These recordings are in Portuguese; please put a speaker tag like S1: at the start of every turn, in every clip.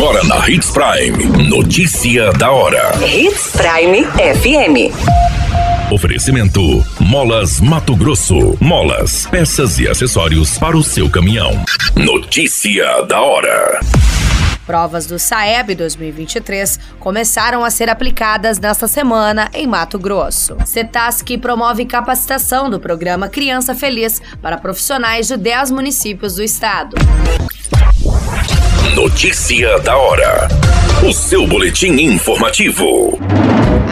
S1: Agora na Hits Prime. Notícia da hora.
S2: Hits Prime FM.
S1: Oferecimento: Molas Mato Grosso. Molas, peças e acessórios para o seu caminhão. Notícia da hora.
S3: Provas do SAEB 2023 começaram a ser aplicadas nesta semana em Mato Grosso. CETASC promove capacitação do programa Criança Feliz para profissionais de 10 municípios do estado.
S1: Notícia da hora. O seu boletim informativo.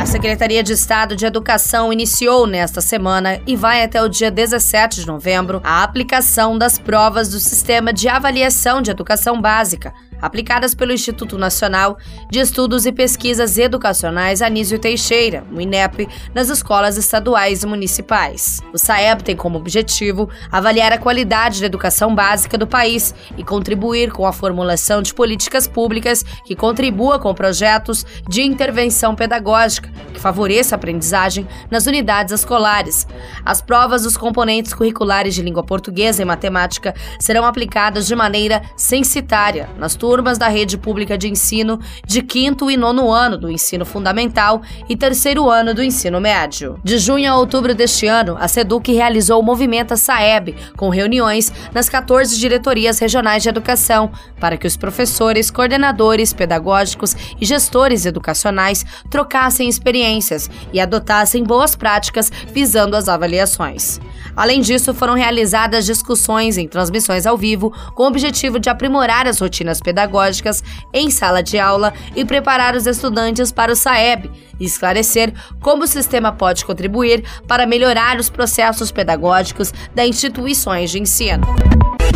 S3: A Secretaria de Estado de Educação iniciou nesta semana e vai até o dia 17 de novembro a aplicação das provas do Sistema de Avaliação de Educação Básica aplicadas pelo Instituto Nacional de Estudos e Pesquisas Educacionais Anísio Teixeira, o INEP, nas escolas estaduais e municipais. O SAEB tem como objetivo avaliar a qualidade da educação básica do país e contribuir com a formulação de políticas públicas que contribua com projetos de intervenção pedagógica que favoreça a aprendizagem nas unidades escolares. As provas dos componentes curriculares de língua portuguesa e matemática serão aplicadas de maneira censitária nas turmas da rede pública de ensino de quinto e nono ano do ensino fundamental e terceiro ano do ensino médio. De junho a outubro deste ano, a SEDUC realizou o Movimento Saeb, com reuniões nas 14 diretorias regionais de educação, para que os professores, coordenadores pedagógicos e gestores educacionais trocassem experiências e adotassem boas práticas visando as avaliações. Além disso, foram realizadas discussões em transmissões ao vivo com o objetivo de aprimorar as rotinas pedagógicas pedagógicas em sala de aula e preparar os estudantes para o SAEB e esclarecer como o sistema pode contribuir para melhorar os processos pedagógicos das instituições de ensino.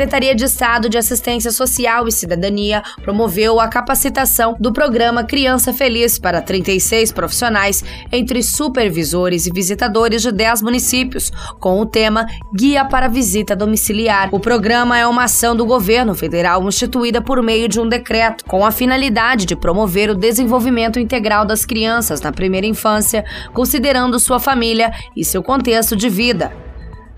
S3: Secretaria de Estado de Assistência Social e Cidadania promoveu a capacitação do programa Criança Feliz para 36 profissionais, entre supervisores e visitadores de 10 municípios, com o tema Guia para Visita Domiciliar. O programa é uma ação do governo federal instituída por meio de um decreto, com a finalidade de promover o desenvolvimento integral das crianças na primeira infância, considerando sua família e seu contexto de vida.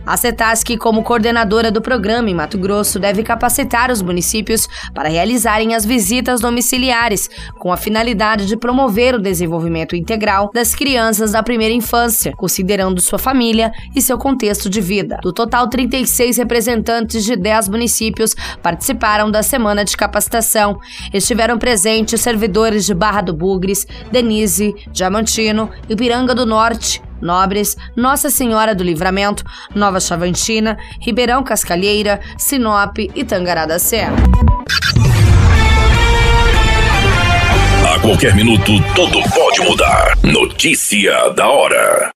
S3: A CETASC, como coordenadora do programa em Mato Grosso, deve capacitar os municípios para realizarem as visitas domiciliares, com a finalidade de promover o desenvolvimento integral das crianças da primeira infância, considerando sua família e seu contexto de vida. Do total, 36 representantes de 10 municípios participaram da semana de capacitação. Estiveram presentes servidores de Barra do Bugres, Denise, Diamantino, Ipiranga do Norte, Nobres, Nossa Senhora do Livramento, Nova Chavantina, Ribeirão Cascalheira, Sinop e Tangará da Serra.
S1: A qualquer minuto, tudo pode mudar. Notícia da hora.